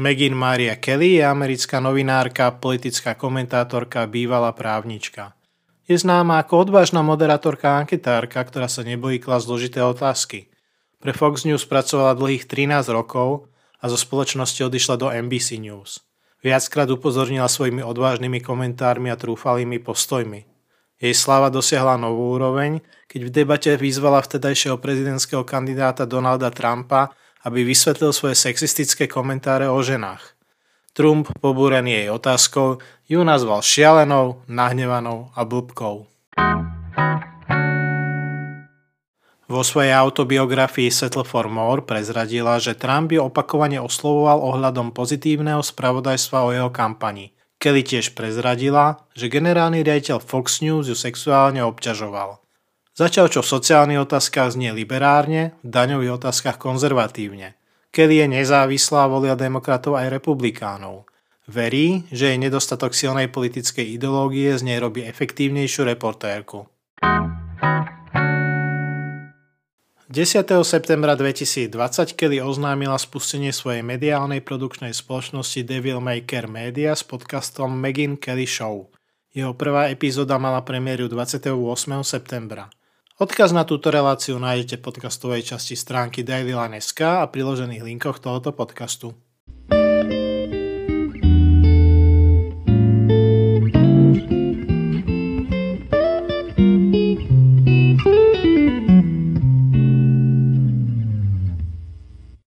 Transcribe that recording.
Megin Maria Kelly je americká novinárka, politická komentátorka, bývalá právnička. Je známa ako odvážna moderátorka a anketárka, ktorá sa nebojí klas zložité otázky. Pre Fox News pracovala dlhých 13 rokov a zo spoločnosti odišla do NBC News. Viackrát upozornila svojimi odvážnymi komentármi a trúfalými postojmi. Jej sláva dosiahla novú úroveň, keď v debate vyzvala vtedajšieho prezidentského kandidáta Donalda Trumpa, aby vysvetlil svoje sexistické komentáre o ženách. Trump, pobúrený jej otázkou, ju nazval šialenou, nahnevanou a blbkou. Vo svojej autobiografii Settle for More prezradila, že Trump ju opakovane oslovoval ohľadom pozitívneho spravodajstva o jeho kampani. Kelly tiež prezradila, že generálny riaditeľ Fox News ju sexuálne obťažoval. Začal čo v sociálnych otázkach znie liberárne, v daňových otázkach konzervatívne. Kelly je nezávislá volia demokratov aj republikánov. Verí, že jej nedostatok silnej politickej ideológie z nej robí efektívnejšiu reportérku. 10. septembra 2020 Kelly oznámila spustenie svojej mediálnej produkčnej spoločnosti Devil Maker Media s podcastom Megin Kelly Show. Jeho prvá epizóda mala premiéru 28. septembra. Odkaz na túto reláciu nájdete v podcastovej časti stránky dailyline.sk a priložených linkoch tohoto podcastu.